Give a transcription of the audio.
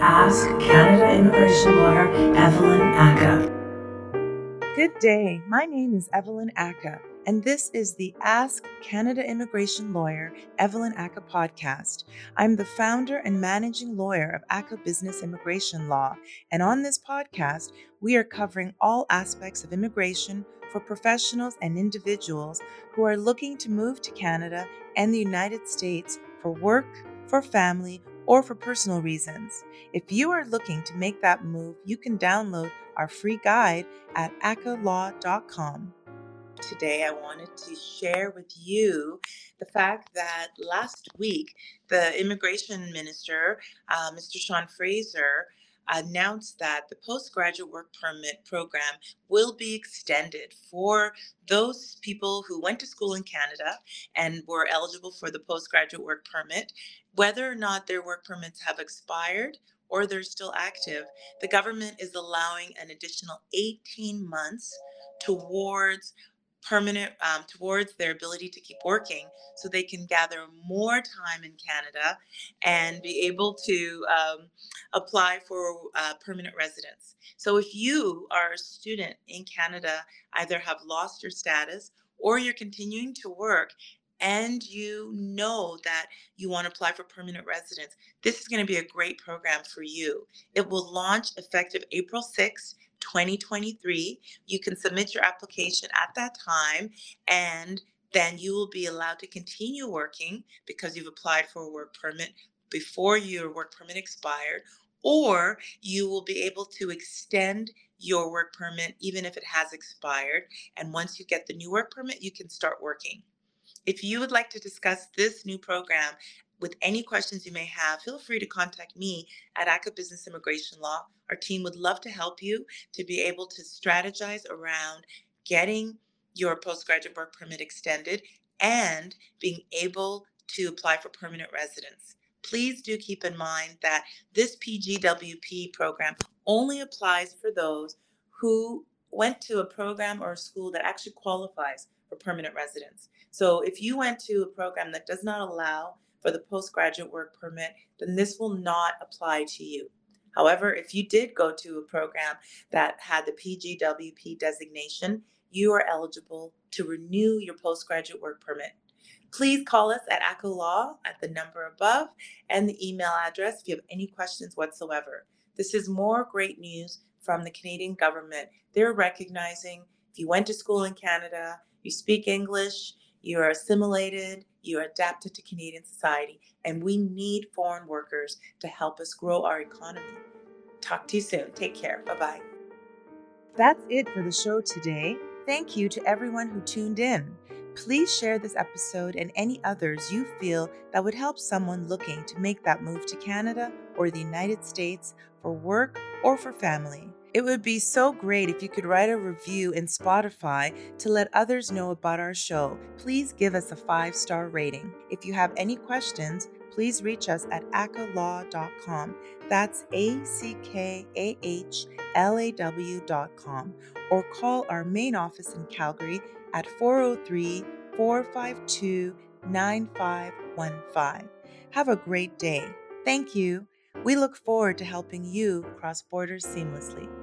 Ask Canada immigration lawyer Evelyn Ackah. Good day. My name is Evelyn Ackah, and this is the Ask Canada Immigration Lawyer Evelyn Ackah podcast. I'm the founder and managing lawyer of Ackah Business Immigration Law, and on this podcast, we are covering all aspects of immigration for professionals and individuals who are looking to move to Canada and the United States for work, for family, or for personal reasons. If you are looking to make that move, you can download our free guide at ackahlaw.com. Today, I wanted to share with you the fact that last week the immigration minister, uh, Mr. Sean Fraser, announced that the postgraduate work permit program will be extended for those people who went to school in Canada and were eligible for the postgraduate work permit, whether or not their work permits have expired or they're still active, the government is allowing an additional 18 months towards permanent um, towards their ability to keep working so they can gather more time in Canada and be able to um, apply for uh, permanent residence. So if you are a student in Canada, either have lost your status or you're continuing to work and you know that you want to apply for permanent residence, this is going to be a great program for you. It will launch effective April 6th 2023. You can submit your application at that time and then you will be allowed to continue working because you've applied for a work permit before your work permit expired, or you will be able to extend your work permit even if it has expired. And once you get the new work permit, you can start working. If you would like to discuss this new program with any questions you may have, feel free to contact me at Ackah Business Immigration Law. Our team would love to help you to be able to strategize around getting your postgraduate work permit extended and being able to apply for permanent residence. Please do keep in mind that this PGWP program only applies for those who went to a program or a school that actually qualifies for permanent residence. So if you went to a program that does not allow for the postgraduate work permit, then this will not apply to you. However, if you did go to a program that had the PGWP designation, you are eligible to renew your postgraduate work permit. Please call us at Ackah Law at the number above and the email address if you have any questions whatsoever. This is more great news from the Canadian government. They're recognizing if you went to school in Canada, you speak English, you are assimilated, you are adapted to Canadian society, and we need foreign workers to help us grow our economy. Talk to you soon. Take care. Bye bye. That's it for the show today. Thank you to everyone who tuned in. Please share this episode and any others you feel that would help someone looking to make that move to Canada or the United States for work or for family. It would be so great if you could write a review in Spotify to let others know about our show. Please give us a five star rating. If you have any questions, please reach us at ackahlaw.com. That's A C K A H L A W.com. Or call our main office in Calgary at 403 452 9515. Have a great day. Thank you. We look forward to helping you cross borders seamlessly.